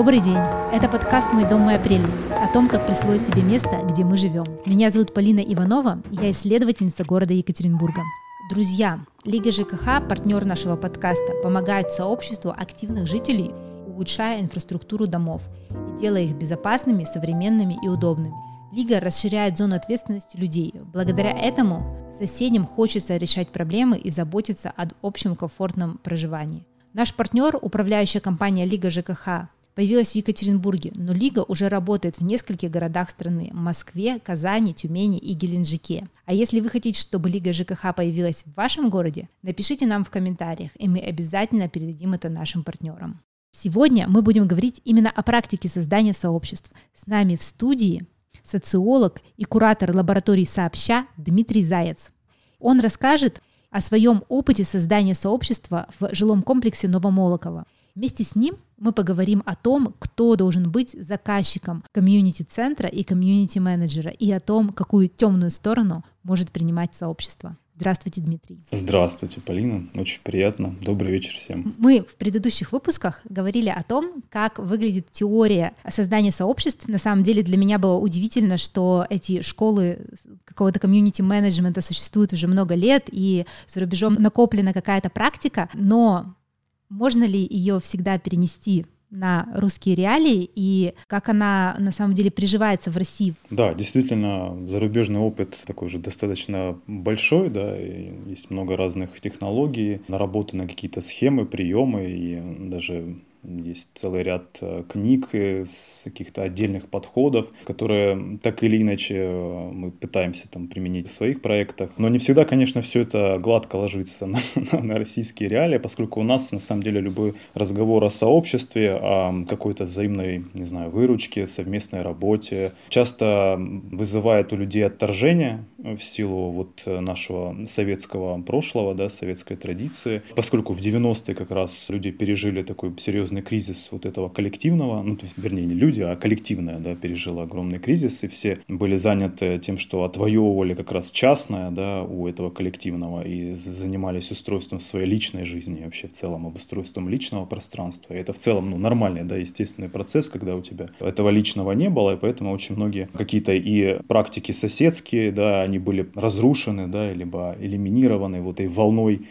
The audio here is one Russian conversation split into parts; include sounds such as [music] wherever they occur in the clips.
Добрый день! Это подкаст «Мой дом, моя прелесть» о том, как присвоить себе место, где мы живем. Меня зовут Полина Иванова, я исследовательница города Екатеринбурга. Друзья, Лига ЖКХ, партнер нашего подкаста, помогает сообществу активных жителей, улучшая инфраструктуру домов и делая их безопасными, современными и удобными. Лига расширяет зону ответственности людей. Благодаря этому соседям хочется решать проблемы и заботиться об общем комфортном проживании. Наш партнер, управляющая компания Лига ЖКХ, появилась в Екатеринбурге, но Лига уже работает в нескольких городах страны – Москве, Казани, Тюмени и Геленджике. А если вы хотите, чтобы Лига ЖКХ появилась в вашем городе, напишите нам в комментариях, и мы обязательно передадим это нашим партнерам. Сегодня мы будем говорить именно о практике создания сообществ. С нами в студии социолог и куратор лаборатории «Сообща» Дмитрий Заяц. Он расскажет о своем опыте создания сообщества в жилом комплексе Новомолоково. Вместе с ним мы поговорим о том, кто должен быть заказчиком комьюнити-центра и комьюнити-менеджера, и о том, какую темную сторону может принимать сообщество. Здравствуйте, Дмитрий. Здравствуйте, Полина. Очень приятно. Добрый вечер всем. Мы в предыдущих выпусках говорили о том, как выглядит теория создания сообществ. На самом деле для меня было удивительно, что эти школы какого-то комьюнити-менеджмента существуют уже много лет, и за рубежом накоплена какая-то практика, но можно ли ее всегда перенести на русские реалии и как она на самом деле приживается в России. Да, действительно, зарубежный опыт такой же достаточно большой, да, и есть много разных технологий, наработаны какие-то схемы, приемы и даже есть целый ряд э, книг с каких-то отдельных подходов, которые так или иначе э, мы пытаемся там применить в своих проектах. Но не всегда, конечно, все это гладко ложится [laughs] на, на, на российские реалии, поскольку у нас, на самом деле, любой разговор о сообществе, о какой-то взаимной, не знаю, выручке, совместной работе, часто вызывает у людей отторжение в силу вот нашего советского прошлого, да, советской традиции, поскольку в 90-е как раз люди пережили такой серьезный серьезный кризис вот этого коллективного, ну, то есть, вернее, не люди, а коллективное, да, пережило огромный кризис, и все были заняты тем, что отвоевывали как раз частное, да, у этого коллективного, и занимались устройством своей личной жизни, вообще в целом обустройством личного пространства. И это в целом, ну, нормальный, да, естественный процесс, когда у тебя этого личного не было, и поэтому очень многие какие-то и практики соседские, да, они были разрушены, да, либо элиминированы вот этой волной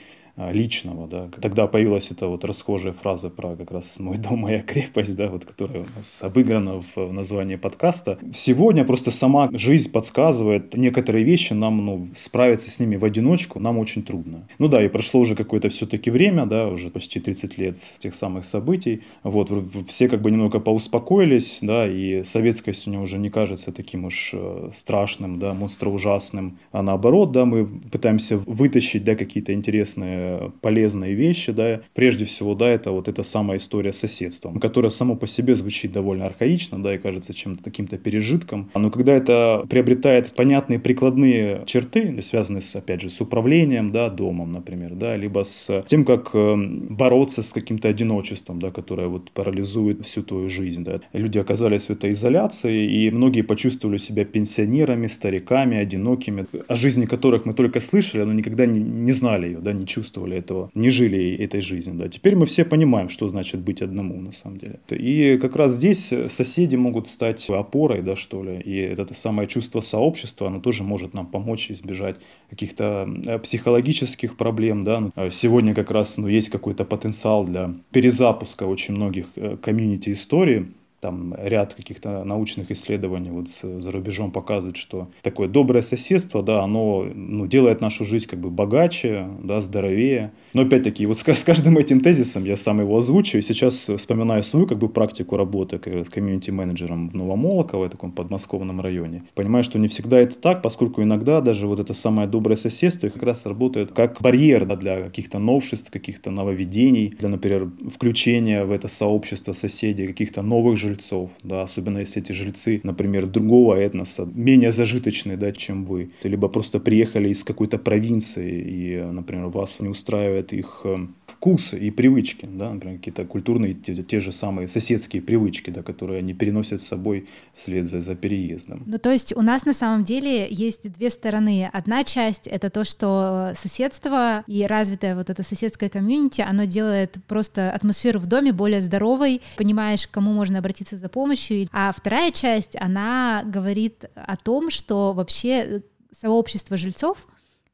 личного, да. Тогда появилась эта вот расхожая фраза про как раз «мой дом, моя крепость», да, вот, которая у нас обыграна в названии подкаста. Сегодня просто сама жизнь подсказывает некоторые вещи, нам, ну, справиться с ними в одиночку нам очень трудно. Ну да, и прошло уже какое-то все-таки время, да, уже почти 30 лет тех самых событий, вот, все как бы немного поуспокоились, да, и советское сегодня уже не кажется таким уж э, страшным, да, монстроужасным, а наоборот, да, мы пытаемся вытащить, да, какие-то интересные полезные вещи, да, прежде всего, да, это вот эта самая история с соседством, которая само по себе звучит довольно архаично, да, и кажется чем-то таким-то пережитком, но когда это приобретает понятные прикладные черты, связанные, с, опять же, с управлением, да, домом, например, да, либо с тем, как э, бороться с каким-то одиночеством, да, которое вот парализует всю твою жизнь, да. Люди оказались в этой изоляции, и многие почувствовали себя пенсионерами, стариками, одинокими, о жизни которых мы только слышали, но никогда не, не знали ее, да, не чувствовали чувствовали этого, не жили этой жизнью. Да. Теперь мы все понимаем, что значит быть одному на самом деле. И как раз здесь соседи могут стать опорой, да, что ли. И это самое чувство сообщества, оно тоже может нам помочь избежать каких-то э, психологических проблем. Да. А сегодня как раз ну, есть какой-то потенциал для перезапуска очень многих э, комьюнити историй там ряд каких-то научных исследований вот за рубежом показывает, что такое доброе соседство, да, оно ну, делает нашу жизнь как бы богаче, да, здоровее. Но опять-таки, вот с, с каждым этим тезисом я сам его озвучиваю. Сейчас вспоминаю свою как бы практику работы с комьюнити-менеджером в Новомолоково, в таком подмосковном районе. Понимаю, что не всегда это так, поскольку иногда даже вот это самое доброе соседство как раз работает как барьер да, для каких-то новшеств, каких-то нововведений, для, например, включения в это сообщество соседей, каких-то новых же жильцов, да, особенно если эти жильцы, например, другого этноса, менее зажиточные, да, чем вы, либо просто приехали из какой-то провинции, и, например, вас не устраивает их э, вкусы и привычки, да, например, какие-то культурные, те, те же самые соседские привычки, да, которые они переносят с собой вслед за, за переездом. Ну, то есть у нас на самом деле есть две стороны. Одна часть — это то, что соседство и развитое вот это соседское комьюнити, оно делает просто атмосферу в доме более здоровой, понимаешь, к кому можно обратиться за помощью. А вторая часть, она говорит о том, что вообще сообщество жильцов,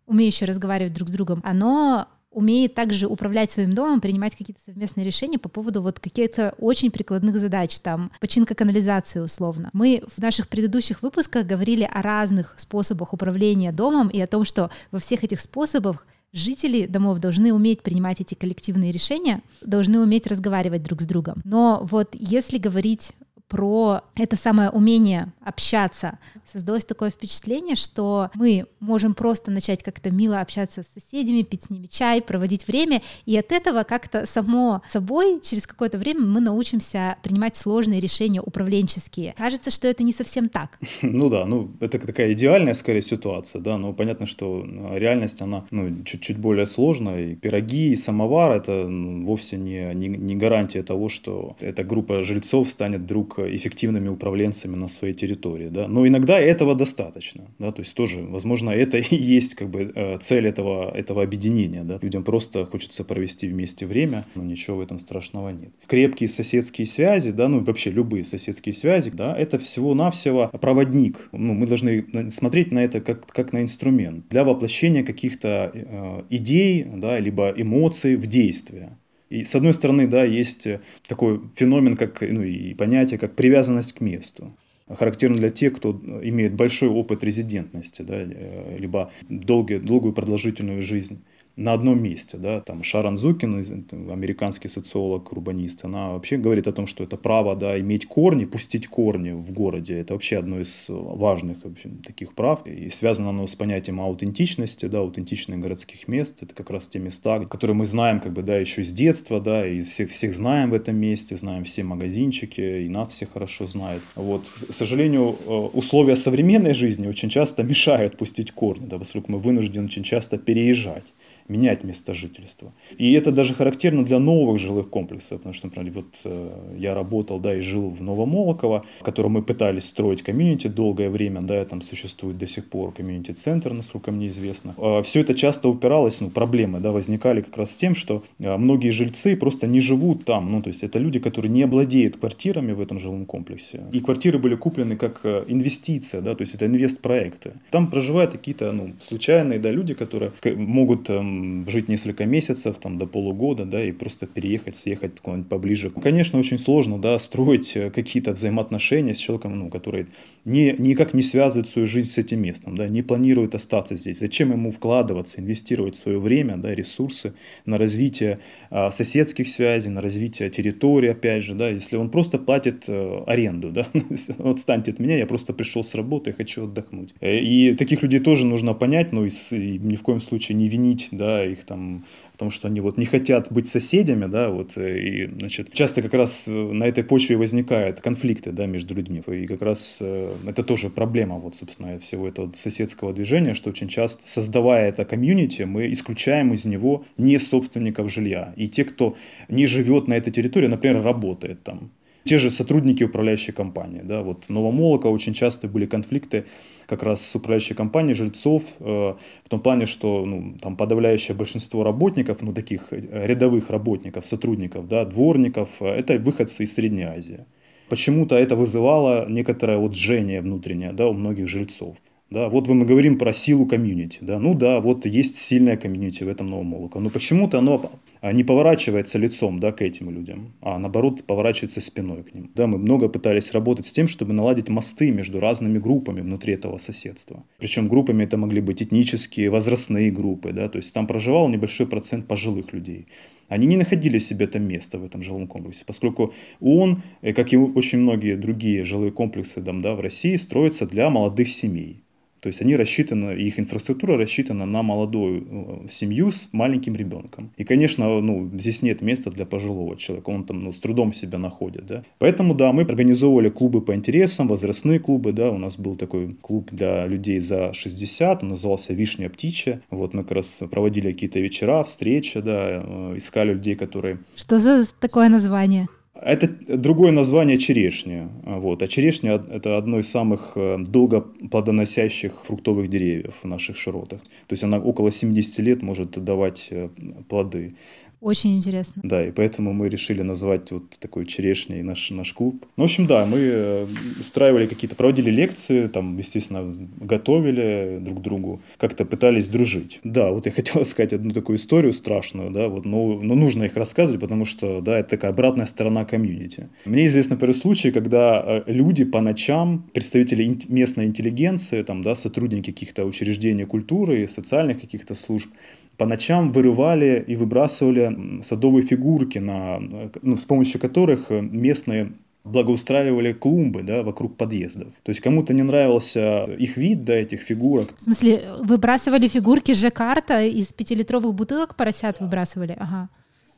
умеющее разговаривать друг с другом, оно умеет также управлять своим домом, принимать какие-то совместные решения по поводу вот каких-то очень прикладных задач, там, починка канализации условно. Мы в наших предыдущих выпусках говорили о разных способах управления домом и о том, что во всех этих способах жители домов должны уметь принимать эти коллективные решения, должны уметь разговаривать друг с другом. Но вот если говорить про это самое умение общаться. Создалось такое впечатление, что мы можем просто начать как-то мило общаться с соседями, пить с ними чай, проводить время, и от этого как-то само собой через какое-то время мы научимся принимать сложные решения управленческие. Кажется, что это не совсем так. [laughs] Ну да, ну это такая идеальная скорее ситуация, да, но понятно, что а, реальность, она ну, чуть-чуть более сложная, и пироги, и самовар — это вовсе не, не, не гарантия того, что эта группа жильцов станет эффективными управленцами на своей территории. Да? Но иногда этого достаточно. Да? То есть тоже, возможно, это и есть как бы э, цель этого, этого объединения. Да? Людям просто хочется провести вместе время, но ничего в этом страшного нет. Крепкие соседские связи, да, ну вообще любые соседские связи, да, это всего-навсего проводник. Ну, мы должны смотреть на это как, как на инструмент для воплощения каких-то э, идей, да, либо эмоций в действие. И с одной стороны, да, есть э, такой феномен, как, ну и понятие, как привязанность к месту характерно для тех, кто имеет большой опыт резидентности, да, э, либо долгие, долгую продолжительную жизнь на одном месте. Да? Там Шарон Зукин, американский социолог, урбанист, она вообще говорит о том, что это право да, иметь корни, пустить корни в городе. Это вообще одно из важных общем, таких прав. И связано оно с понятием аутентичности, да, аутентичных городских мест. Это как раз те места, которые мы знаем как бы, да, еще с детства, да, и всех, всех знаем в этом месте, знаем все магазинчики, и нас все хорошо знают. Вот, к сожалению, э, условия современной жизни очень часто мешают пустить корни, да, поскольку мы вынуждены очень часто переезжать менять место жительства. И это даже характерно для новых жилых комплексов, потому что, например, вот э, я работал, да, и жил в Новомолоково, в котором мы пытались строить комьюнити долгое время, да, там существует до сих пор комьюнити-центр, насколько мне известно. А все это часто упиралось, ну, проблемы, да, возникали как раз с тем, что э, многие жильцы просто не живут там, ну, то есть это люди, которые не обладают квартирами в этом жилом комплексе. И квартиры были куплены как э, инвестиция, да, то есть это инвест-проекты. Там проживают какие-то, ну, случайные, да, люди, которые могут эм, жить несколько месяцев, там, до полугода, да, и просто переехать, съехать куда-нибудь поближе. Конечно, очень сложно, да, строить э, какие-то взаимоотношения с человеком, ну, который не, никак не связывает свою жизнь с этим местом, да, не планирует остаться здесь. Зачем ему вкладываться, инвестировать свое время, да, ресурсы на развитие а, соседских связей, на развитие территории, опять же, да, если он просто платит а, аренду, да, [laughs] отстаньте от меня, я просто пришел с работы, хочу отдохнуть. Э, и таких людей тоже нужно понять, но и, и ни в коем случае не винить, да, да, их там в том, что они вот не хотят быть соседями, да, вот, э, и, значит, часто как раз э, на этой почве возникают конфликты, да, между людьми, и как раз э, это тоже проблема, вот, собственно, всего этого соседского движения, что очень часто, создавая это комьюнити, мы исключаем из него не собственников жилья, и те, кто не живет на этой территории, например, работает там, те же сотрудники управляющей компании. Да, вот в Новомолоко очень часто были конфликты как раз с управляющей компанией жильцов э, в том плане, что ну, там подавляющее большинство работников, ну таких э, рядовых работников, сотрудников, да, дворников, э, это выходцы из Средней Азии. Почему-то это вызывало некоторое вот жжение внутреннее да, у многих жильцов. Да, вот мы говорим про силу комьюнити. Да, ну да, вот есть сильная комьюнити в этом новом Молоко. Но почему-то оно не поворачивается лицом да, к этим людям, а наоборот поворачивается спиной к ним. Да, мы много пытались работать с тем, чтобы наладить мосты между разными группами внутри этого соседства. Причем группами это могли быть этнические, возрастные группы. Да, то есть там проживал небольшой процент пожилых людей они не находили себе там места в этом жилом комплексе, поскольку он, э, как и очень многие другие жилые комплексы там, да, в России, строится для молодых семей. То есть они рассчитаны, их инфраструктура рассчитана на молодую э, семью с маленьким ребенком. И, конечно, ну, здесь нет места для пожилого человека, он там ну, с трудом себя находит. Да? Поэтому, да, мы организовывали клубы по интересам, возрастные клубы, да, у нас был такой клуб для людей за 60, он назывался «Вишня птичья». Вот мы как раз проводили какие-то вечера, встречи, да, э, искали людей, которые... Что за такое название? Это другое название черешни. Вот. А черешня – это одно из самых э, долго плодоносящих фруктовых деревьев в наших широтах. То есть она около 70 лет может давать э, плоды. Очень интересно. Да, и поэтому мы решили назвать вот такой черешней наш, наш клуб. Ну, в общем, да, мы э, устраивали какие-то, проводили лекции, там, естественно, готовили друг другу, как-то пытались дружить. Да, вот я [laughs] хотел сказать одну такую историю страшную, да, вот, но, но нужно их рассказывать, потому что, да, это такая обратная сторона комьюнити. Мне известно первый случай, когда э, люди по ночам, представители местной интеллигенции, там, да, сотрудники каких-то учреждений культуры, социальных каких-то служб, по ночам вырывали и выбрасывали садовые фигурки, на, ну, с помощью которых местные благоустраивали клумбы да, вокруг подъездов. То есть кому-то не нравился их вид, да, этих фигурок. В смысле, выбрасывали фигурки Жакарта из пятилитровых бутылок поросят выбрасывали? Ага.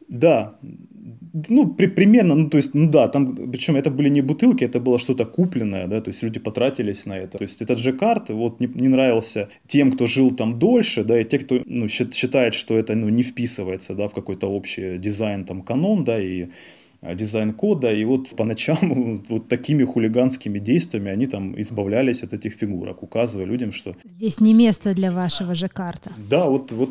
Да, ну, при, примерно, ну, то есть, ну да, там, причем это были не бутылки, это было что-то купленное, да, то есть люди потратились на это. То есть этот же карт вот не, не нравился тем, кто жил там дольше, да, и те, кто, ну, считает, что это, ну, не вписывается, да, в какой-то общий дизайн, там, канон, да, и Э, дизайн кода, и вот по ночам [laughs] вот такими хулиганскими действиями они там избавлялись от этих фигурок, указывая людям, что... Здесь не место для вашего же карта. Да, вот, вот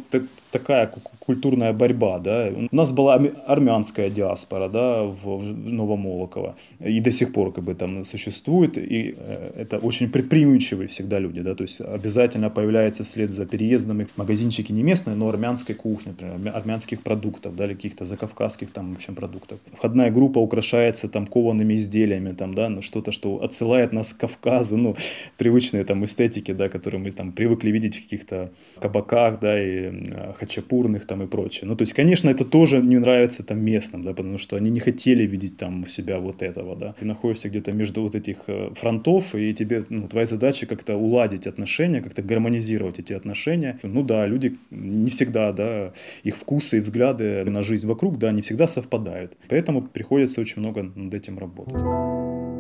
такая культурная борьба, да. У нас была армянская диаспора, да, в Новомолоково, и до сих пор как бы там существует, и э, это очень предприимчивые всегда люди, да, то есть обязательно появляется вслед за переездом их магазинчики не местные, но армянской кухни, например, армянских продуктов, да, или каких-то закавказских там, в общем, продуктов. Входная группа украшается там коваными изделиями, там, да, ну, что-то, что отсылает нас к Кавказу, ну, привычные там эстетики, да, которые мы там привыкли видеть в каких-то кабаках, да, и э, хачапурных там и прочее. Ну, то есть, конечно, это тоже не нравится там местным, да, потому что они не хотели видеть там у себя вот этого, да. Ты находишься где-то между вот этих э, фронтов, и тебе, ну, твоя задача как-то уладить отношения, как-то гармонизировать эти отношения. Ну да, люди не всегда, да, их вкусы и взгляды на жизнь вокруг, да, не всегда совпадают. Поэтому приходится очень много над этим работать.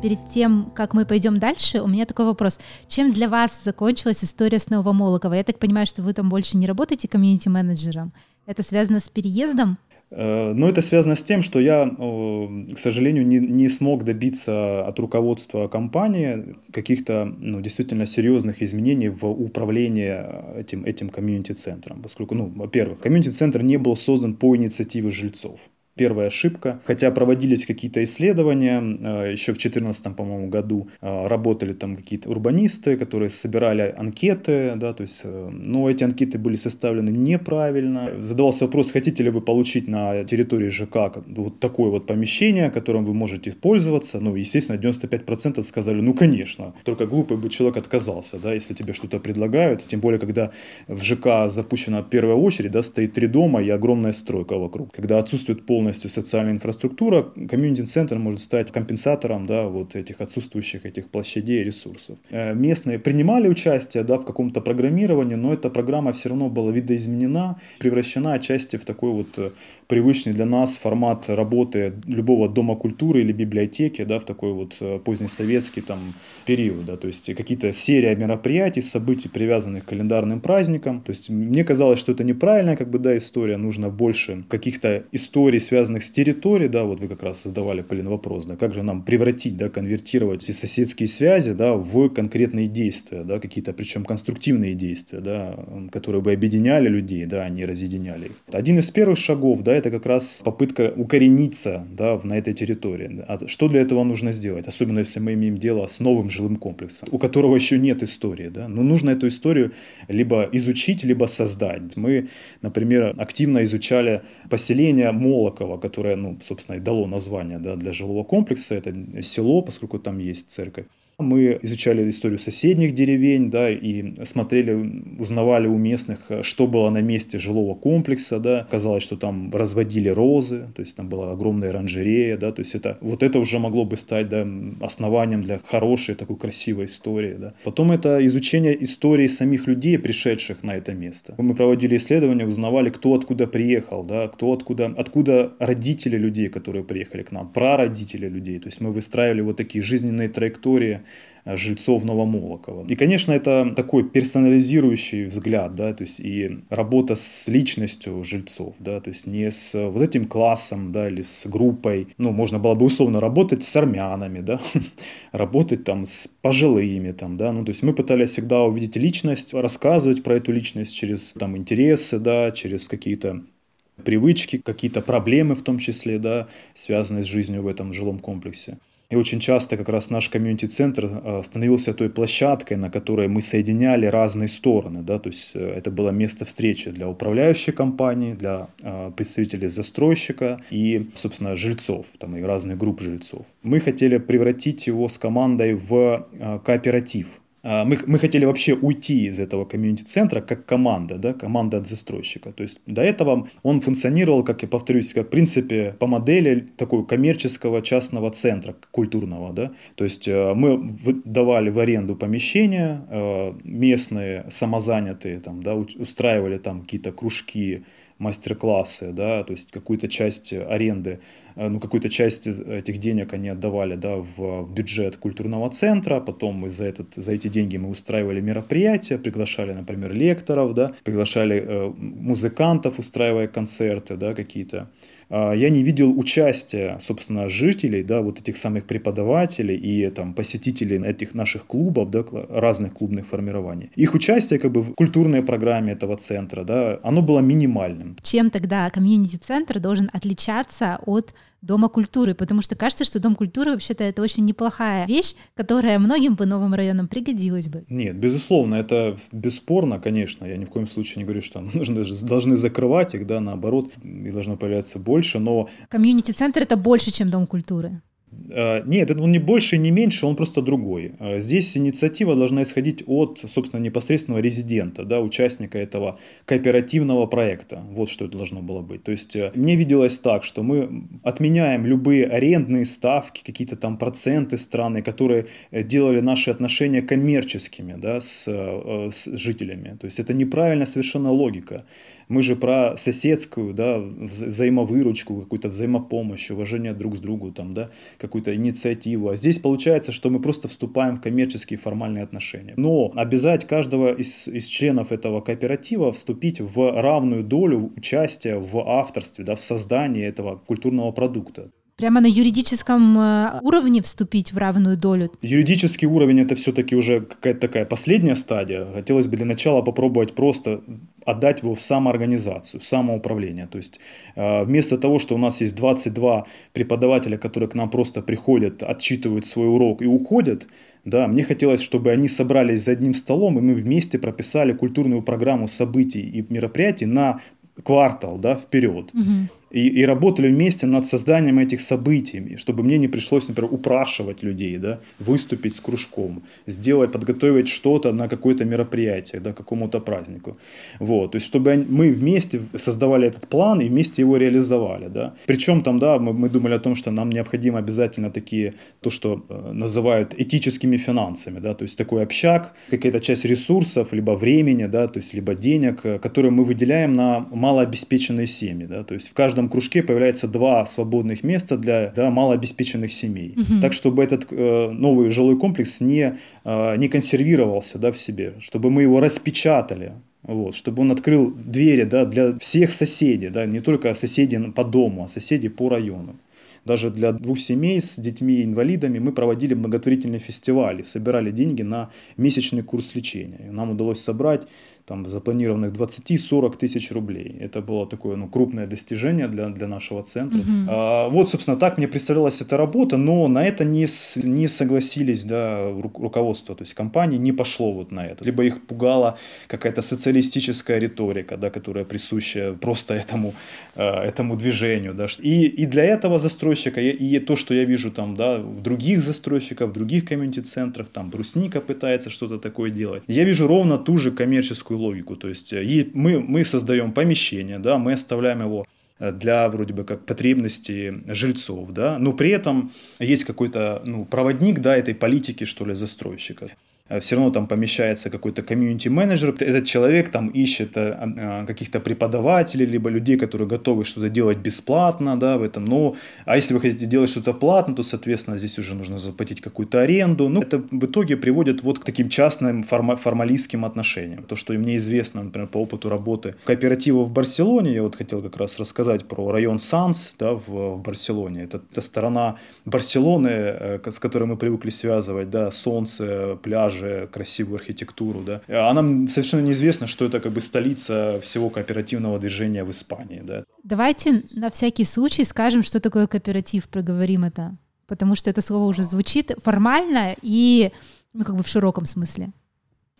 Перед тем, как мы пойдем дальше, у меня такой вопрос. Чем для вас закончилась история с Новомолокова? Я так понимаю, что вы там больше не работаете комьюнити-менеджером. Это связано с переездом? Э, но это связано с тем, что я, к сожалению, не, не смог добиться от руководства компании каких-то ну, действительно серьезных изменений в управлении этим, этим комьюнити-центром. Поскольку, ну, во-первых, комьюнити-центр не был создан по инициативе жильцов первая ошибка. Хотя проводились какие-то исследования, э, еще в 2014, по-моему, году э, работали там какие-то урбанисты, которые собирали анкеты, да, то есть, э, но эти анкеты были составлены неправильно. Задавался вопрос, хотите ли вы получить на территории ЖК вот такое вот помещение, которым вы можете пользоваться. Ну, естественно, 95% сказали, ну, конечно. Только глупый бы человек отказался, да, если тебе что-то предлагают. Тем более, когда в ЖК запущена первая очередь, да, стоит три дома и огромная стройка вокруг. Когда отсутствует полный полностью социальная инфраструктура, комьюнити-центр может стать компенсатором да, вот этих отсутствующих этих площадей и ресурсов. Э, местные принимали участие да, в каком-то программировании, но эта программа все равно была видоизменена, превращена отчасти в такой вот э, привычный для нас формат работы любого дома культуры или библиотеки, да, в такой вот э, позднесоветский там период, да, то есть какие-то серия мероприятий, событий, привязанных к календарным праздникам. То есть мне казалось, что это неправильная как бы, да, история, нужно больше каких-то историй, связанных с территорией, да, вот вы как раз задавали, Полин, вопрос, да, как же нам превратить, да, конвертировать эти соседские связи, да, в конкретные действия, да, какие-то, причем конструктивные действия, да, которые бы объединяли людей, да, а не разъединяли их. Один из первых шагов, да, это как раз попытка укорениться да, на этой территории. А что для этого нужно сделать? Особенно если мы имеем дело с новым жилым комплексом, у которого еще нет истории. Да? Но нужно эту историю либо изучить, либо создать. Мы, например, активно изучали поселение Молоково, которое, ну, собственно, и дало название да, для жилого комплекса. Это село, поскольку там есть церковь. Мы изучали историю соседних деревень, да, и смотрели, узнавали у местных, что было на месте жилого комплекса, да. Казалось, что там разводили розы, то есть там была огромная оранжерея, да, то есть это, вот это уже могло бы стать, да, основанием для хорошей такой красивой истории, да. Потом это изучение истории самих людей, пришедших на это место. Мы проводили исследования, узнавали, кто откуда приехал, да, кто откуда, откуда родители людей, которые приехали к нам, прародители людей. То есть мы выстраивали вот такие жизненные траектории жильцов Новомолокова. И, конечно, это такой персонализирующий взгляд, да, то есть и работа с личностью жильцов, да, то есть не с вот этим классом, да, или с группой, ну, можно было бы условно работать с армянами, да, [laughs] работать там с пожилыми, там, да, ну, то есть мы пытались всегда увидеть личность, рассказывать про эту личность через там интересы, да, через какие-то привычки, какие-то проблемы в том числе, да, связанные с жизнью в этом жилом комплексе. И очень часто как раз наш комьюнити-центр э, становился той площадкой, на которой мы соединяли разные стороны. Да? То есть э, это было место встречи для управляющей компании, для э, представителей застройщика и, собственно, жильцов, там и разных групп жильцов. Мы хотели превратить его с командой в кооператив. А, мы, мы хотели вообще уйти из этого комьюнити-центра как команда, да, команда от застройщика. То есть до этого он функционировал, как я повторюсь, как в принципе по модели такого коммерческого частного центра культурного. Да. То есть э, мы давали в аренду помещения, э, местные самозанятые там, да, устраивали там какие-то кружки, мастер-классы, да, то есть какую-то часть аренды, э, ну, какую-то часть этих денег они отдавали, да, в, бюджет культурного центра, потом мы за, этот, за эти деньги мы устраивали мероприятия, приглашали, например, лекторов, да, приглашали э, музыкантов, устраивая концерты, да, какие-то, я не видел участия, собственно, жителей, да, вот этих самых преподавателей и там посетителей этих наших клубов, да, разных клубных формирований. Их участие как бы в культурной программе этого центра, да, оно было минимальным. Чем тогда комьюнити-центр должен отличаться от Дома культуры, потому что кажется, что Дом культуры вообще-то это очень неплохая вещь, которая многим по новым районам пригодилась бы. Нет, безусловно, это бесспорно, конечно. Я ни в коем случае не говорю, что [laughs] нужно, должны закрывать их, да, наоборот, и должно появляться больше, но... Комьюнити-центр — это больше, чем Дом культуры. А, нет, он не больше, не меньше, он просто другой. А, здесь инициатива должна исходить от, собственно, непосредственного резидента, да, участника этого кооперативного проекта. Вот что это должно было быть. То есть э, мне виделось так, что мы отменяем любые арендные ставки, какие-то там проценты страны, которые э, делали наши отношения коммерческими да, с, э, с жителями. То есть это неправильная совершенно логика. Мы же про соседскую, да, взаимовыручку, какую-то взаимопомощь, уважение друг с другу, там, да, какую-то инициативу. А здесь получается, что мы просто вступаем в коммерческие формальные отношения. Но обязать каждого из, из членов этого кооператива вступить в равную долю участия в авторстве, да, в создании этого культурного продукта прямо на юридическом э, уровне вступить в равную долю? Юридический уровень это все-таки уже какая-то такая последняя стадия. Хотелось бы для начала попробовать просто отдать его в самоорганизацию, самоуправление. То есть э, вместо того, что у нас есть 22 преподавателя, которые к нам просто приходят, отчитывают свой урок и уходят, да, мне хотелось, чтобы они собрались за одним столом, и мы вместе прописали культурную программу событий и мероприятий на квартал да, вперед. Угу и, и работали вместе над созданием этих событий, чтобы мне не пришлось, например, упрашивать людей, да, выступить с кружком, сделать, подготовить что-то на какое-то мероприятие, да, какому-то празднику. Вот, то есть, чтобы мы вместе создавали этот план и вместе его реализовали, да. Причем там, да, мы, мы думали о том, что нам необходимо обязательно такие, то, что э, называют этическими финансами, да, то есть такой общак, какая-то часть ресурсов, либо времени, да, то есть либо денег, э, которые мы выделяем на малообеспеченные семьи, да, то есть в каждом каждом кружке появляется два свободных места для да, малообеспеченных семей. Угу. Так, чтобы этот э, новый жилой комплекс не, э, не консервировался да, в себе, чтобы мы его распечатали, вот, чтобы он открыл двери да, для всех соседей, да, не только соседей по дому, а соседей по району. Даже для двух семей с детьми-инвалидами мы проводили благотворительные фестивали, собирали деньги на месячный курс лечения. И нам удалось собрать там, запланированных 20-40 тысяч рублей. Это было такое ну, крупное достижение для, для нашего центра. Угу. А, вот, собственно, так мне представлялась эта работа, но на это не, не согласились да, руководство, то есть компании не пошло вот на это. Либо их пугала какая-то социалистическая риторика, да, которая присуща просто этому, а, этому движению. Да. И, и для этого застройщика, и, и то, что я вижу там, да, в других застройщиках, в других комьюнити-центрах, там Брусника пытается что-то такое делать. Я вижу ровно ту же коммерческую логику. То есть э, мы, мы создаем помещение, да, мы оставляем его э, для вроде бы как потребностей жильцов, да, но при этом есть какой-то ну, проводник, да, этой политики, что ли, застройщика. Э, все равно там помещается какой-то комьюнити-менеджер. Этот человек там ищет э, а, каких-то преподавателей, либо людей, которые готовы что-то делать бесплатно, да, в этом. Но, а если вы хотите делать что-то платно, то, соответственно, здесь уже нужно заплатить какую-то аренду. Ну, это в итоге приводит вот к таким частным форма- формалистским отношениям. То, что мне известно, например, по опыту работы кооператива в Барселоне, я вот хотел как раз рассказать про район Санс, да, в, в Барселоне. Это, это сторона Барселоны, э, с которой мы привыкли связывать, да, солнце, пляж, пейзажи, красивую архитектуру, да. А нам совершенно неизвестно, что это как бы столица всего кооперативного движения в Испании, да. Давайте на всякий случай скажем, что такое кооператив, проговорим это, потому что это слово уже звучит формально и ну, как бы в широком смысле.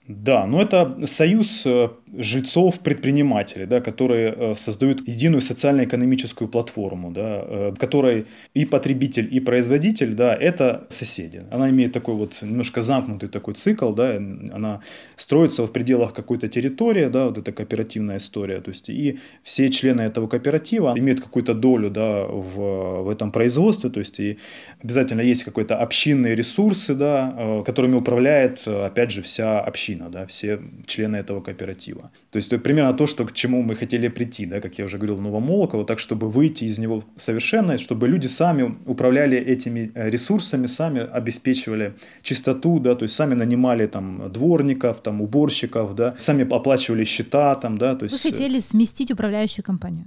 Да, но это союз э, жильцов-предпринимателей, да, которые э, создают единую социально-экономическую платформу, да, э, которой и потребитель, и производитель, да, это соседи. Она имеет такой вот немножко замкнутый такой цикл, да, она строится в пределах какой-то территории, да, вот эта кооперативная история, то есть и все члены этого кооператива имеют какую-то долю, да, в, в этом производстве, то есть и обязательно есть какой-то общинные ресурсы, да, которыми управляет, опять же, вся община община, да, все члены этого кооператива. То есть это примерно то, что, к чему мы хотели прийти, да, как я уже говорил, Новомолоково, так, чтобы выйти из него совершенно, чтобы люди сами управляли этими э, ресурсами, сами обеспечивали чистоту, да, то есть сами нанимали там дворников, там уборщиков, да, сами оплачивали счета, там, да, то есть... Вы хотели сместить управляющую компанию.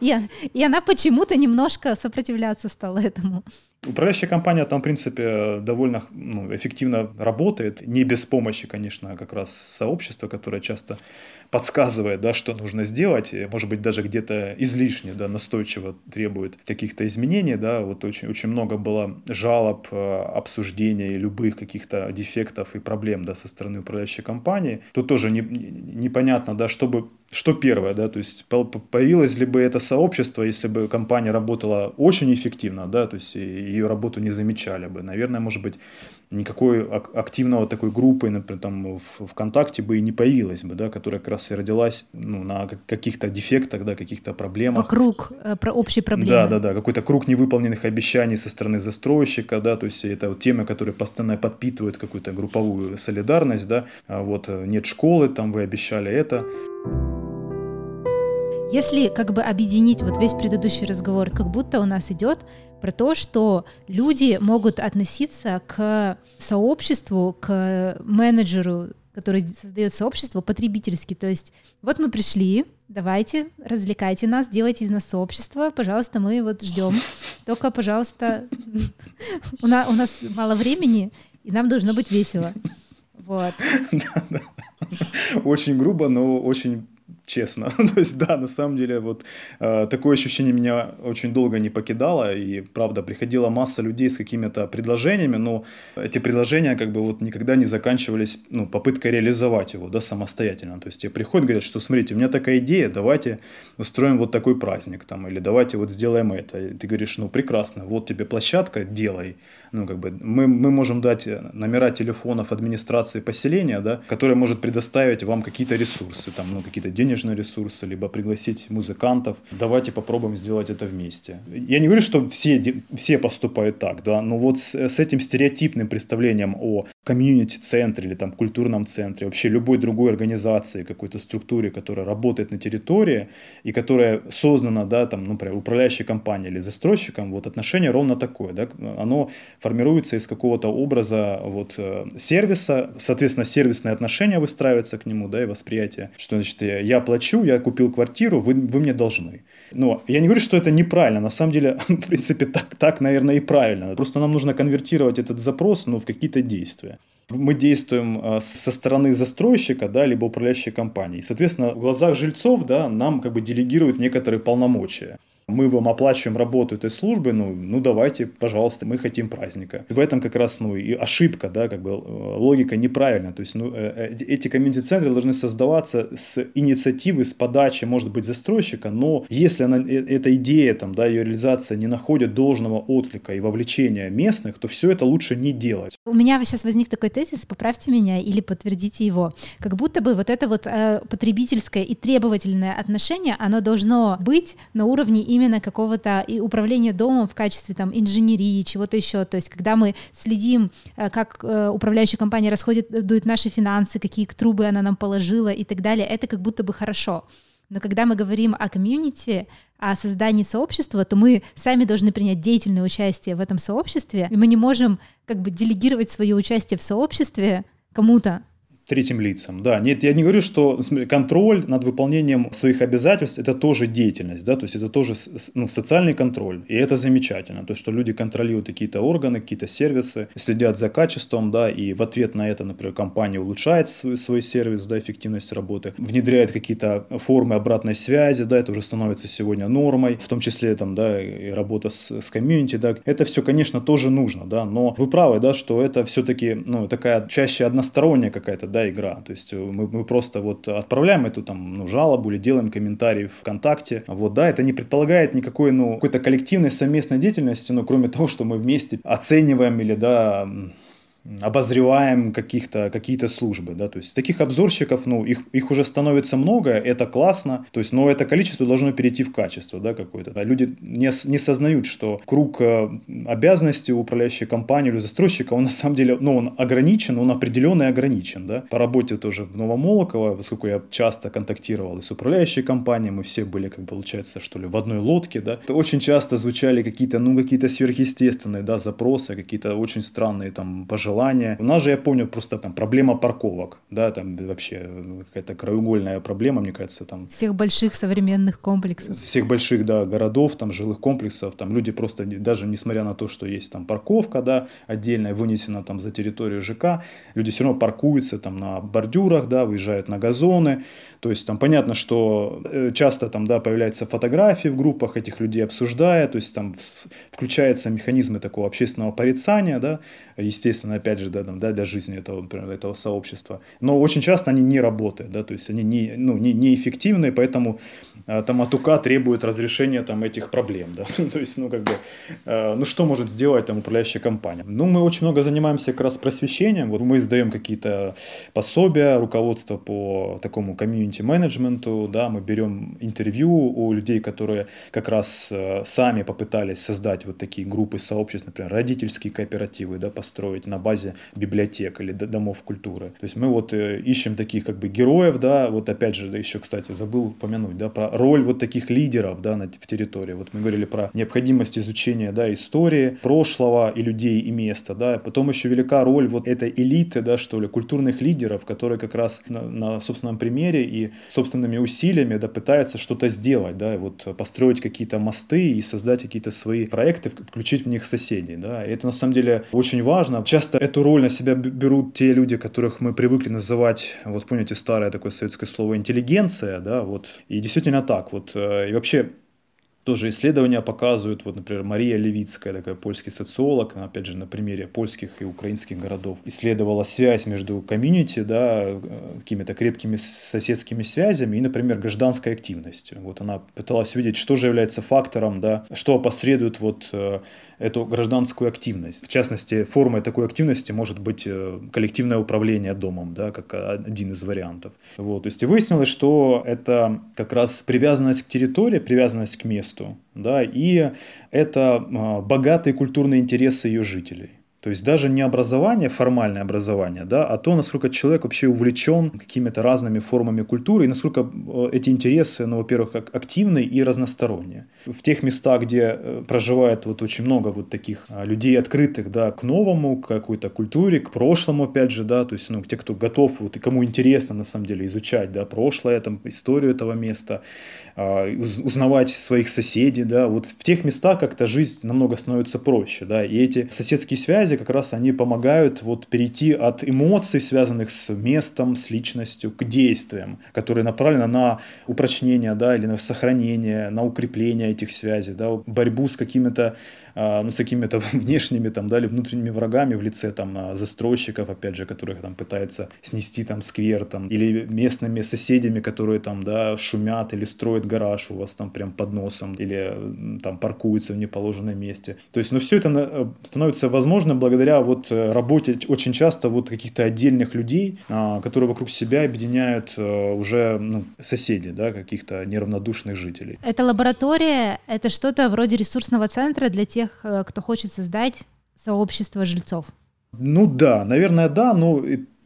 [laughs] И она почему-то немножко сопротивляться стала этому. Управляющая компания там, в принципе, довольно ну, эффективно работает, не без помощи, конечно, как раз сообщества, которое часто подсказывает, да, что нужно сделать, может быть, даже где-то излишне, да, настойчиво требует каких-то изменений, да, вот очень, очень много было жалоб, э, обсуждений любых каких-то дефектов и проблем, да, со стороны управляющей компании. Тут тоже не, непонятно, да, чтобы что первое, да, то есть появилось ли бы это сообщество, если бы компания работала очень эффективно, да, то есть ее работу не замечали бы. Наверное, может быть, никакой активного такой группы, например, там в ВКонтакте бы и не появилась бы, да, которая как раз и родилась ну, на каких-то дефектах, да, каких-то проблемах. Вокруг э, про общей проблемы. Да, да, да, какой-то круг невыполненных обещаний со стороны застройщика, да, то есть это вот темы, которые постоянно подпитывают какую-то групповую солидарность, да, а вот э, нет школы, там вы обещали это. Если как бы объединить вот весь предыдущий разговор, как будто у нас идет про то, что люди могут относиться к сообществу, к менеджеру, который создает сообщество, потребительски. То есть вот мы пришли, давайте, развлекайте нас, делайте из нас сообщество, пожалуйста, мы вот ждем. Только, пожалуйста, у нас, мало времени, и нам должно быть весело. Вот. [laughs] Очень грубо, но очень честно. [laughs] То есть, да, на самом деле, вот э, такое ощущение меня очень долго не покидало, и, правда, приходила масса людей с какими-то предложениями, но эти предложения как бы вот никогда не заканчивались, ну, попыткой реализовать его, да, самостоятельно. То есть, тебе приходят, говорят, что, смотрите, у меня такая идея, давайте устроим вот такой праздник, там, или давайте вот сделаем это. И ты говоришь, ну, прекрасно, вот тебе площадка, делай. Ну, как бы, мы, мы можем дать номера телефонов администрации поселения, да, которая может предоставить вам какие-то ресурсы, там, ну, какие-то денежные ресурсы, либо пригласить музыкантов. Давайте попробуем сделать это вместе. Я не говорю, что все, все поступают так, да, но вот с, с этим стереотипным представлением о комьюнити-центре или там культурном центре, вообще любой другой организации, какой-то структуре, которая работает на территории и которая создана, да, там, например, управляющей компанией или застройщиком, вот отношение ровно такое, да, оно формируется из какого-то образа вот э, сервиса, соответственно, сервисные отношения выстраиваются к нему, да, и восприятие, что, значит, я плачу, я купил квартиру, вы, вы мне должны. Но я не говорю, что это неправильно. На самом деле, [laughs] в принципе, так, так, наверное, и правильно. Просто нам нужно конвертировать этот запрос ну, в какие-то действия. Случае мы действуем а, со стороны застройщика, да, либо управляющей компании. Соответственно, в глазах жильцов, да, нам как бы делегируют некоторые полномочия мы вам оплачиваем работу этой службы, ну, ну давайте, пожалуйста, мы хотим праздника. В этом как раз ну, и ошибка, да, как бы э, логика неправильная. То есть ну, э, э, эти комьюнити-центры должны создаваться с инициативы, с подачи, может быть, застройщика, но если она, эта идея, там, да, ее реализация не находит должного отклика и вовлечения местных, то все это лучше не делать. У меня сейчас возник такой тезис, поправьте меня или подтвердите его. Как будто бы вот это вот э, потребительское и требовательное отношение, оно должно быть на уровне именно какого-то и управления домом в качестве там инженерии, чего-то еще. То есть, когда мы следим, э, как э, управляющая компания расходит, дует наши финансы, какие трубы она нам положила и так далее, это как будто бы хорошо. Но когда мы говорим о комьюнити, о создании сообщества, то мы сами должны принять деятельное участие в этом сообществе, и мы не можем как бы делегировать свое участие в сообществе кому-то третьим лицам. Да, нет, я не говорю, что контроль над выполнением своих обязательств это тоже деятельность, да, то есть это тоже ну, социальный контроль, и это замечательно, то есть что люди контролируют какие-то органы, какие-то сервисы, следят за качеством, да, и в ответ на это, например, компания улучшает свой, свой сервис, да, эффективность работы, внедряет какие-то формы обратной связи, да, это уже становится сегодня нормой, в том числе там, да, и работа с, с комьюнити, да, это все, конечно, тоже нужно, да, но вы правы, да, что это все-таки, ну, такая чаще односторонняя какая-то, да, игра. То есть э, мы, мы просто вот отправляем эту там ну, жалобу или делаем комментарий ВКонтакте. Вот, да, это не предполагает никакой, ну, какой-то коллективной совместной деятельности, но кроме того, что мы вместе оцениваем или, да, обозреваем каких-то, какие-то службы, да, то есть таких обзорщиков, ну, их, их уже становится много, это классно, то есть, но это количество должно перейти в качество, да, какое-то. Да. Люди не, не сознают, что круг э, обязанностей управляющей компании или застройщика, он на самом деле, ну, он ограничен, он определенный ограничен, да. По работе тоже в Новомолоково, поскольку я часто контактировал и с управляющей компанией, мы все были, как получается, что ли, в одной лодке, да, то очень часто звучали какие-то, ну, какие-то сверхъестественные, да, запросы, какие-то очень странные там пожелания желание. У нас же, я помню, просто там проблема парковок, да, там вообще какая-то краеугольная проблема, мне кажется, там. Всех больших современных комплексов. Всех больших, да, городов, там, жилых комплексов, там люди просто, даже несмотря на то, что есть там парковка, да, отдельная, вынесена там за территорию ЖК, люди все равно паркуются там на бордюрах, да, выезжают на газоны, то есть там понятно, что э, часто там, да, появляются фотографии в группах этих людей обсуждая, то есть там включаются механизмы такого общественного порицания, да, естественно, опять же, да, там, да, для жизни этого, например, этого сообщества. Но очень часто они не работают, да, то есть они не, ну, не, неэффективны, поэтому а, там от УК требует разрешения там этих проблем, да, [laughs] то есть, ну, как бы, э, ну, что может сделать там управляющая компания? Ну, мы очень много занимаемся как раз просвещением, вот мы издаем какие-то пособия, руководство по такому комьюнити комьюнити-менеджменту, да, мы берем интервью у людей, которые как раз э, сами попытались создать вот такие группы сообществ, например, родительские кооперативы, да, построить на базе библиотек или домов культуры. То есть мы вот э, ищем таких как бы героев, да, вот опять же, да, еще, кстати, забыл упомянуть, да, про роль вот таких лидеров, да, на, в территории. Вот мы говорили про необходимость изучения, да, истории, прошлого и людей, и места, да, потом еще велика роль вот этой элиты, да, что ли, культурных лидеров, которые как раз на, на собственном примере и собственными усилиями да, пытается что-то сделать, да, вот построить какие-то мосты и создать какие-то свои проекты, включить в них соседей, да, и это на самом деле очень важно. Часто эту роль на себя берут те люди, которых мы привыкли называть, вот помните старое такое советское слово интеллигенция, да, вот, и действительно так, вот, э, и вообще тоже исследования показывают, вот, например, Мария Левицкая, такая польский социолог, она, опять же, на примере польских и украинских городов, исследовала связь между комьюнити, да, э, какими-то крепкими соседскими связями и, например, гражданской активностью. Вот она пыталась увидеть, что же является фактором, да, что опосредует вот э, эту гражданскую активность. В частности, формой такой активности может быть э, коллективное управление домом, да, как один из вариантов. Вот, то есть и выяснилось, что это как раз привязанность к территории, привязанность к месту, да, и это а, богатые культурные интересы ее жителей. То есть даже не образование, формальное образование, да, а то, насколько человек вообще увлечен какими-то разными формами культуры и насколько э, эти интересы, ну, во-первых, активны и разносторонние. В тех местах, где э, проживает вот очень много вот таких а, людей открытых, да, к новому, к какой-то культуре, к прошлому, опять же, да, то есть, ну, те, кто готов, вот и кому интересно, на самом деле, изучать, да, прошлое, там, историю этого места, узнавать своих соседей, да, вот в тех местах как-то жизнь намного становится проще, да, и эти соседские связи, как раз они помогают вот перейти от эмоций, связанных с местом, с личностью, к действиям, которые направлены на упрочнение, да, или на сохранение, на укрепление этих связей, да, борьбу с какими-то а, ну, с какими-то [laughs] внешними там, да, или внутренними врагами в лице там а, застройщиков, опять же, которых там пытаются снести там сквер там, или местными соседями, которые там, да, шумят или строят гараж у вас там прям под носом, или там паркуются в неположенном месте. То есть, ну, все это э, становится возможным благодаря вот э, работе очень часто вот каких-то отдельных людей, а, которые вокруг себя объединяют э, уже ну, соседи, да, каких-то неравнодушных жителей. Это лаборатория, это что-то вроде ресурсного центра для тех, кто хочет создать сообщество жильцов. Ну да, наверное, да, но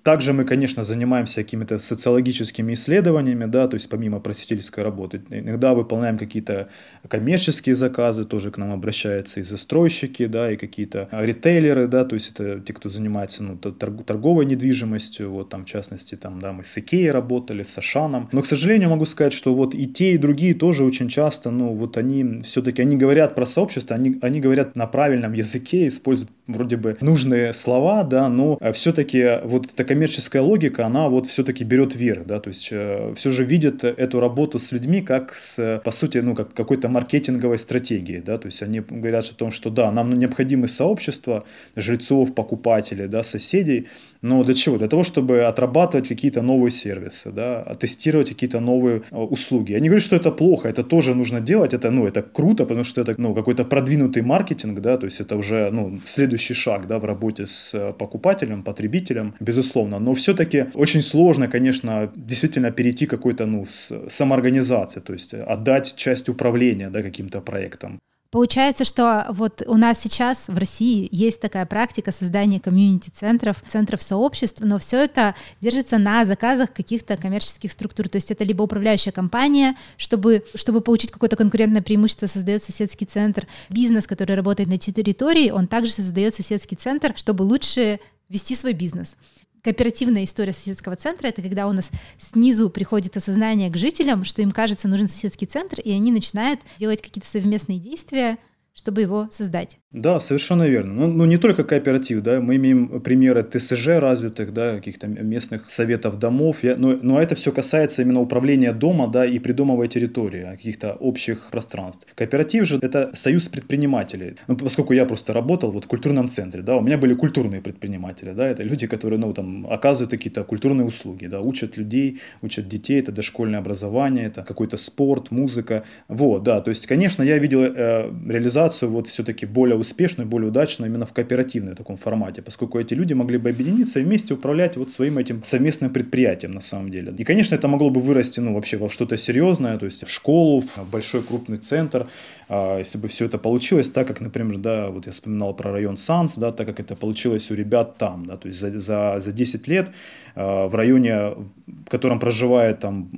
также мы, конечно, занимаемся какими-то социологическими исследованиями, да, то есть помимо просветительской работы. Иногда выполняем какие-то коммерческие заказы, тоже к нам обращаются и застройщики, да, и какие-то ритейлеры, да, то есть это те, кто занимается ну, торговой недвижимостью, вот там в частности, там, да, мы с Икеей работали, с Ашаном. Но, к сожалению, могу сказать, что вот и те, и другие тоже очень часто, ну, вот они все-таки, они говорят про сообщество, они, они говорят на правильном языке, используют вроде бы нужные слова, да, но все-таки вот такая коммерческая логика, она вот все-таки берет верх, да, то есть э, все же видят эту работу с людьми как с, по сути, ну, как какой-то маркетинговой стратегией, да, то есть они говорят о том, что да, нам необходимы сообщества жильцов, покупателей, да, соседей, но для чего? Для того, чтобы отрабатывать какие-то новые сервисы, да, тестировать какие-то новые э, услуги. Я не говорю, что это плохо, это тоже нужно делать, это, ну, это круто, потому что это, ну, какой-то продвинутый маркетинг, да, то есть это уже, ну, следующий шаг, да, в работе с э, покупателем, потребителем, безусловно, безусловно, но все-таки очень сложно, конечно, действительно перейти какой-то ну, самоорганизации, то есть отдать часть управления да, каким-то проектам. Получается, что вот у нас сейчас в России есть такая практика создания комьюнити-центров, центров сообществ, но все это держится на заказах каких-то коммерческих структур. То есть это либо управляющая компания, чтобы, чтобы получить какое-то конкурентное преимущество, создает соседский центр. Бизнес, который работает на территории, он также создает соседский центр, чтобы лучше вести свой бизнес. Кооперативная история соседского центра — это когда у нас снизу приходит осознание к жителям, что им кажется нужен соседский центр, и они начинают делать какие-то совместные действия, чтобы его создать. Да, совершенно верно. Ну, ну, не только кооператив, да, мы имеем примеры ТСЖ развитых, да, каких-то местных советов домов, я, но, но это все касается именно управления дома, да, и придомовой территории, а каких-то общих пространств. Кооператив же это союз предпринимателей. Ну, поскольку я просто работал вот в культурном центре, да, у меня были культурные предприниматели, да, это люди, которые, ну, там, оказывают какие-то культурные услуги, да, учат людей, учат детей, это дошкольное образование, это какой-то спорт, музыка, вот, да, то есть, конечно, я видел э, реализацию вот все-таки более успешную, более удачную именно в кооперативном таком формате, поскольку эти люди могли бы объединиться и вместе управлять вот своим этим совместным предприятием на самом деле. И, конечно, это могло бы вырасти, ну, вообще во что-то серьезное, то есть в школу, в большой крупный центр, а, если бы все это получилось так, как, например, да, вот я вспоминал про район Санс, да, так как это получилось у ребят там, да, то есть за, за, за 10 лет а, в районе, в котором проживают там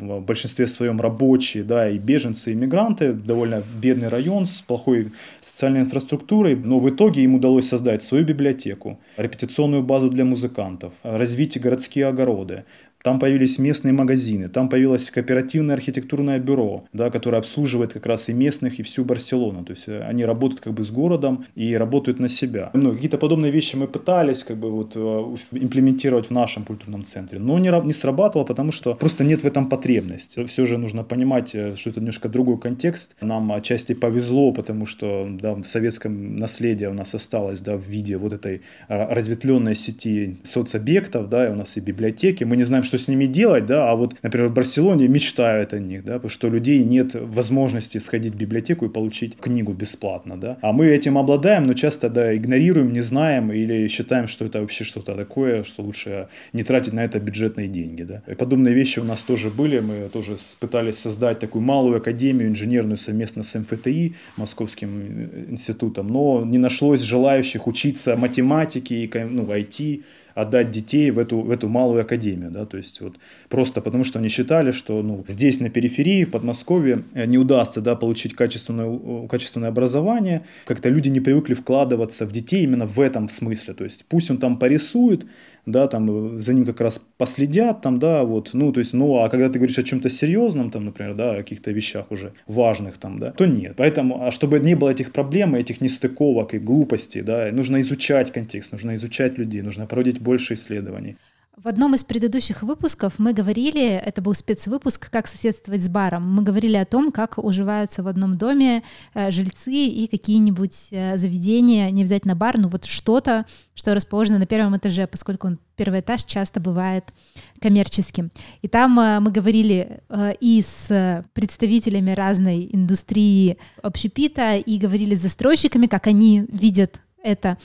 в большинстве своем рабочие, да, и беженцы, и мигранты, довольно бедный район с плохой социальной инфраструктурой, но в итоге им удалось создать свою библиотеку, репетиционную базу для музыкантов, развить городские огороды, там появились местные магазины, там появилось кооперативное архитектурное бюро, да, которое обслуживает как раз и местных, и всю Барселону. То есть э, они работают как бы с городом и работают на себя. Ну, какие-то подобные вещи мы пытались как бы вот э, имплементировать в нашем культурном центре, но не, не срабатывало, потому что просто нет в этом потребности. Все же нужно понимать, э, что это немножко другой контекст. Нам отчасти повезло, потому что да, в советском наследии у нас осталось да, в виде вот этой разветвленной сети соцобъектов, да, и у нас и библиотеки. Мы не знаем, что с ними делать, да, а вот, например, в Барселоне мечтают о них, да, потому что у людей нет возможности сходить в библиотеку и получить книгу бесплатно, да, а мы этим обладаем, но часто, да, игнорируем, не знаем или считаем, что это вообще что-то такое, что лучше не тратить на это бюджетные деньги, да. И подобные вещи у нас тоже были, мы тоже пытались создать такую малую академию инженерную совместно с МФТИ, Московским институтом, но не нашлось желающих учиться математике, ну, IT, отдать детей в эту, в эту малую академию, да, то есть вот просто потому, что они считали, что ну, здесь на периферии, в Подмосковье э, не удастся, да, получить качественное, качественное образование, как-то люди не привыкли вкладываться в детей именно в этом смысле, то есть пусть он там порисует, да, там за ним как раз последят, там, да, вот, ну, то есть, ну, а когда ты говоришь о чем-то серьезном, там, например, да, о каких-то вещах уже важных, там, да, то нет. Поэтому, а чтобы не было этих проблем, этих нестыковок и глупостей, да, нужно изучать контекст, нужно изучать людей, нужно проводить больше исследований. В одном из предыдущих выпусков мы говорили, это был спецвыпуск «Как соседствовать с баром». Мы говорили о том, как уживаются в одном доме э, жильцы и какие-нибудь э, заведения, не обязательно бар, но вот что-то, что расположено на первом этаже, поскольку он, первый этаж часто бывает коммерческим. И там э, мы говорили и с представителями разной индустрии общепита, и говорили с застройщиками, как они видят это.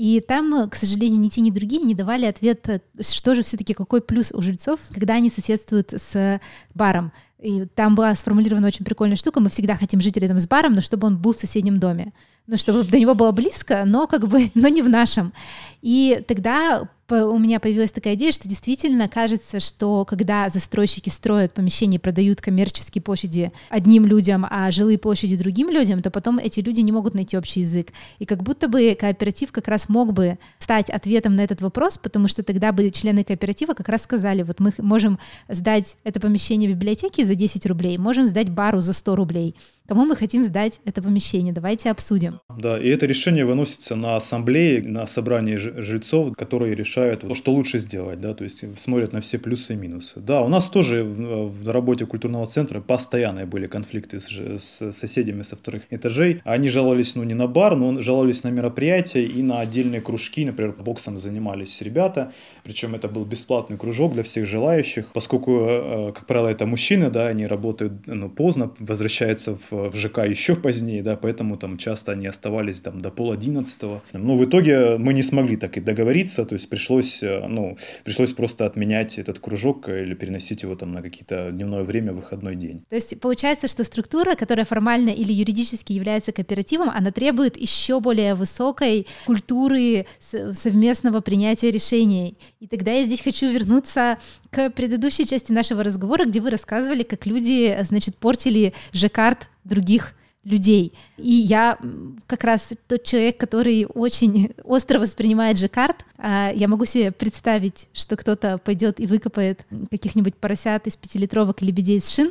И там, к сожалению, ни те, ни другие не давали ответ, что же все-таки, какой плюс у жильцов, когда они соседствуют с баром. И там была сформулирована очень прикольная штука. Мы всегда хотим жить рядом с баром, но чтобы он был в соседнем доме. Ну, чтобы до него было близко, но как бы, [laughs] но не в нашем. И тогда у меня появилась такая идея, что действительно кажется, что когда застройщики строят помещения продают коммерческие площади одним людям, а жилые площади другим людям, то потом эти люди не могут найти общий язык. И как будто бы кооператив как раз мог бы стать ответом на этот вопрос, потому что тогда бы члены кооператива как раз сказали, вот мы можем сдать это помещение библиотеке за 10 рублей, можем сдать бару за 100 рублей. Кому мы хотим сдать это помещение? Давайте обсудим. Да, и это решение выносится на ассамблее, на собрании жильцов, которые решают, что лучше сделать, да, то есть смотрят на все плюсы и минусы. Да, у нас тоже в работе культурного центра постоянные были конфликты с, с соседями со вторых этажей. Они жаловались, ну, не на бар, но жаловались на мероприятия и на отдельные кружки, например, боксом занимались ребята, причем это был бесплатный кружок для всех желающих, поскольку, э, э, как правило, это мужчины, да, они работают ну, поздно, возвращаются в, в ЖК еще позднее, да, поэтому там часто они оставались там до пол одиннадцатого. Но в итоге мы не смогли так и договориться, то есть пришлось, э, ну, пришлось просто отменять этот кружок или переносить его там на какие-то дневное время, выходной день. То есть получается, что структура, которая формально или юридически является кооперативом, она требует еще более высокой культуры совместного принятия решений. И тогда я здесь хочу вернуться к предыдущей части нашего разговора, где вы рассказывали, как люди, значит, портили жаккард других людей. И я как раз тот человек, который очень [laughs] остро воспринимает жаккард. А я могу себе представить, что кто-то пойдет и выкопает каких-нибудь поросят из пятилитровок и лебедей из шин.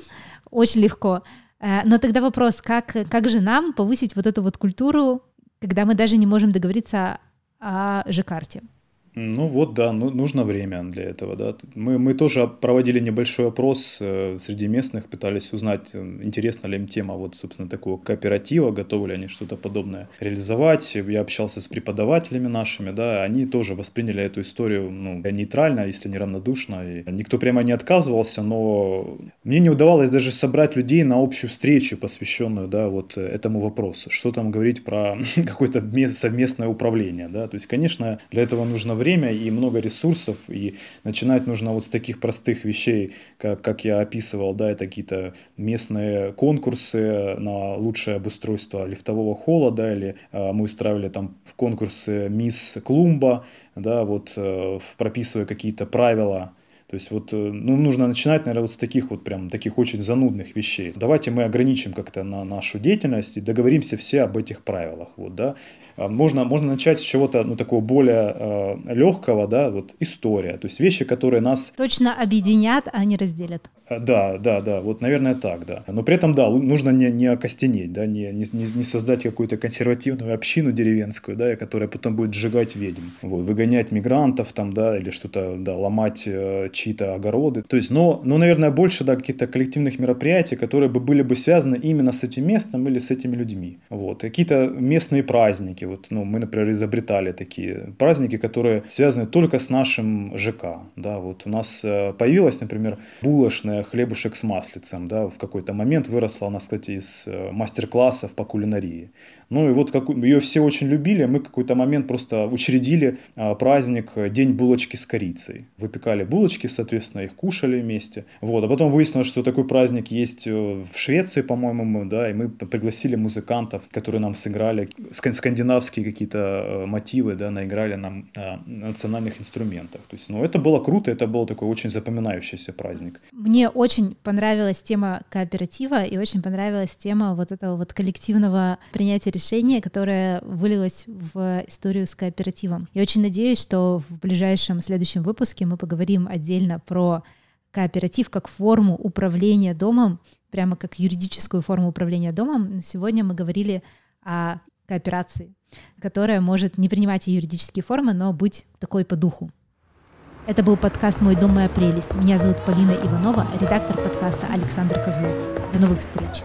Очень легко. А, но тогда вопрос, как, как же нам повысить вот эту вот культуру, когда мы даже не можем договориться о жаккарте? Ну вот, да, ну, нужно время для этого, да. Мы, мы тоже проводили небольшой опрос э, среди местных, пытались узнать, э, интересна ли им тема вот, собственно, такого кооператива, готовы ли они что-то подобное реализовать. Я общался с преподавателями нашими, да, они тоже восприняли эту историю, ну, нейтрально, если не равнодушно, и никто прямо не отказывался, но мне не удавалось даже собрать людей на общую встречу, посвященную, да, вот этому вопросу, что там говорить про [laughs] какое-то совместное управление, да, то есть, конечно, для этого нужно время и много ресурсов, и начинать нужно вот с таких простых вещей, как, как я описывал, да, это какие-то местные конкурсы на лучшее обустройство лифтового холла, да, или э, мы устраивали там конкурсы Мисс Клумба, да, вот э, прописывая какие-то правила то есть вот э, ну, нужно начинать, наверное, вот с таких вот прям таких очень занудных вещей. Давайте мы ограничим как-то на нашу деятельность и договоримся все об этих правилах. Вот, да. А, можно, можно начать с чего-то ну, такого более э, легкого, да, вот история. То есть вещи, которые нас... Точно объединят, а не разделят. А, да, да, да, вот, наверное, так, да. Но при этом, да, нужно не, не окостенеть, да, не, не, не создать какую-то консервативную общину деревенскую, да, которая потом будет сжигать ведьм, вот, выгонять мигрантов там, да, или что-то, да, ломать э, чьи-то огороды. То есть, но, но, наверное, больше, да, каких-то коллективных мероприятий, которые бы были бы связаны именно с этим местом или с этими людьми. Вот, какие-то местные праздники, вот, ну, мы, например, изобретали такие праздники, которые связаны только с нашим ЖК, да, вот у нас э, появилась, например, булочная хлебушек с маслицем, да, в какой-то момент выросла она, кстати, из э, мастер-классов по кулинарии. Ну и вот как, ее все очень любили, мы какой-то момент просто учредили а, праздник День булочки с корицей. Выпекали булочки соответственно, их кушали вместе. Вот. А потом выяснилось, что такой праздник есть э, в Швеции, по-моему, да, и мы пригласили музыкантов, которые нам сыграли скандинавские какие-то э, мотивы, да, наиграли нам на национальных инструментах. То есть, ну, это было круто, это был такой очень запоминающийся праздник. Мне очень понравилась тема кооператива и очень понравилась тема вот этого вот коллективного принятия решения, которое вылилось в историю с кооперативом. Я очень надеюсь, что в ближайшем следующем выпуске мы поговорим отдельно про кооператив как форму управления домом, прямо как юридическую форму управления домом. Сегодня мы говорили о кооперации, которая может не принимать юридические формы, но быть такой по духу. Это был подкаст «Мой дом, моя прелесть». Меня зовут Полина Иванова, редактор подкаста Александр Козлов. До новых встреч!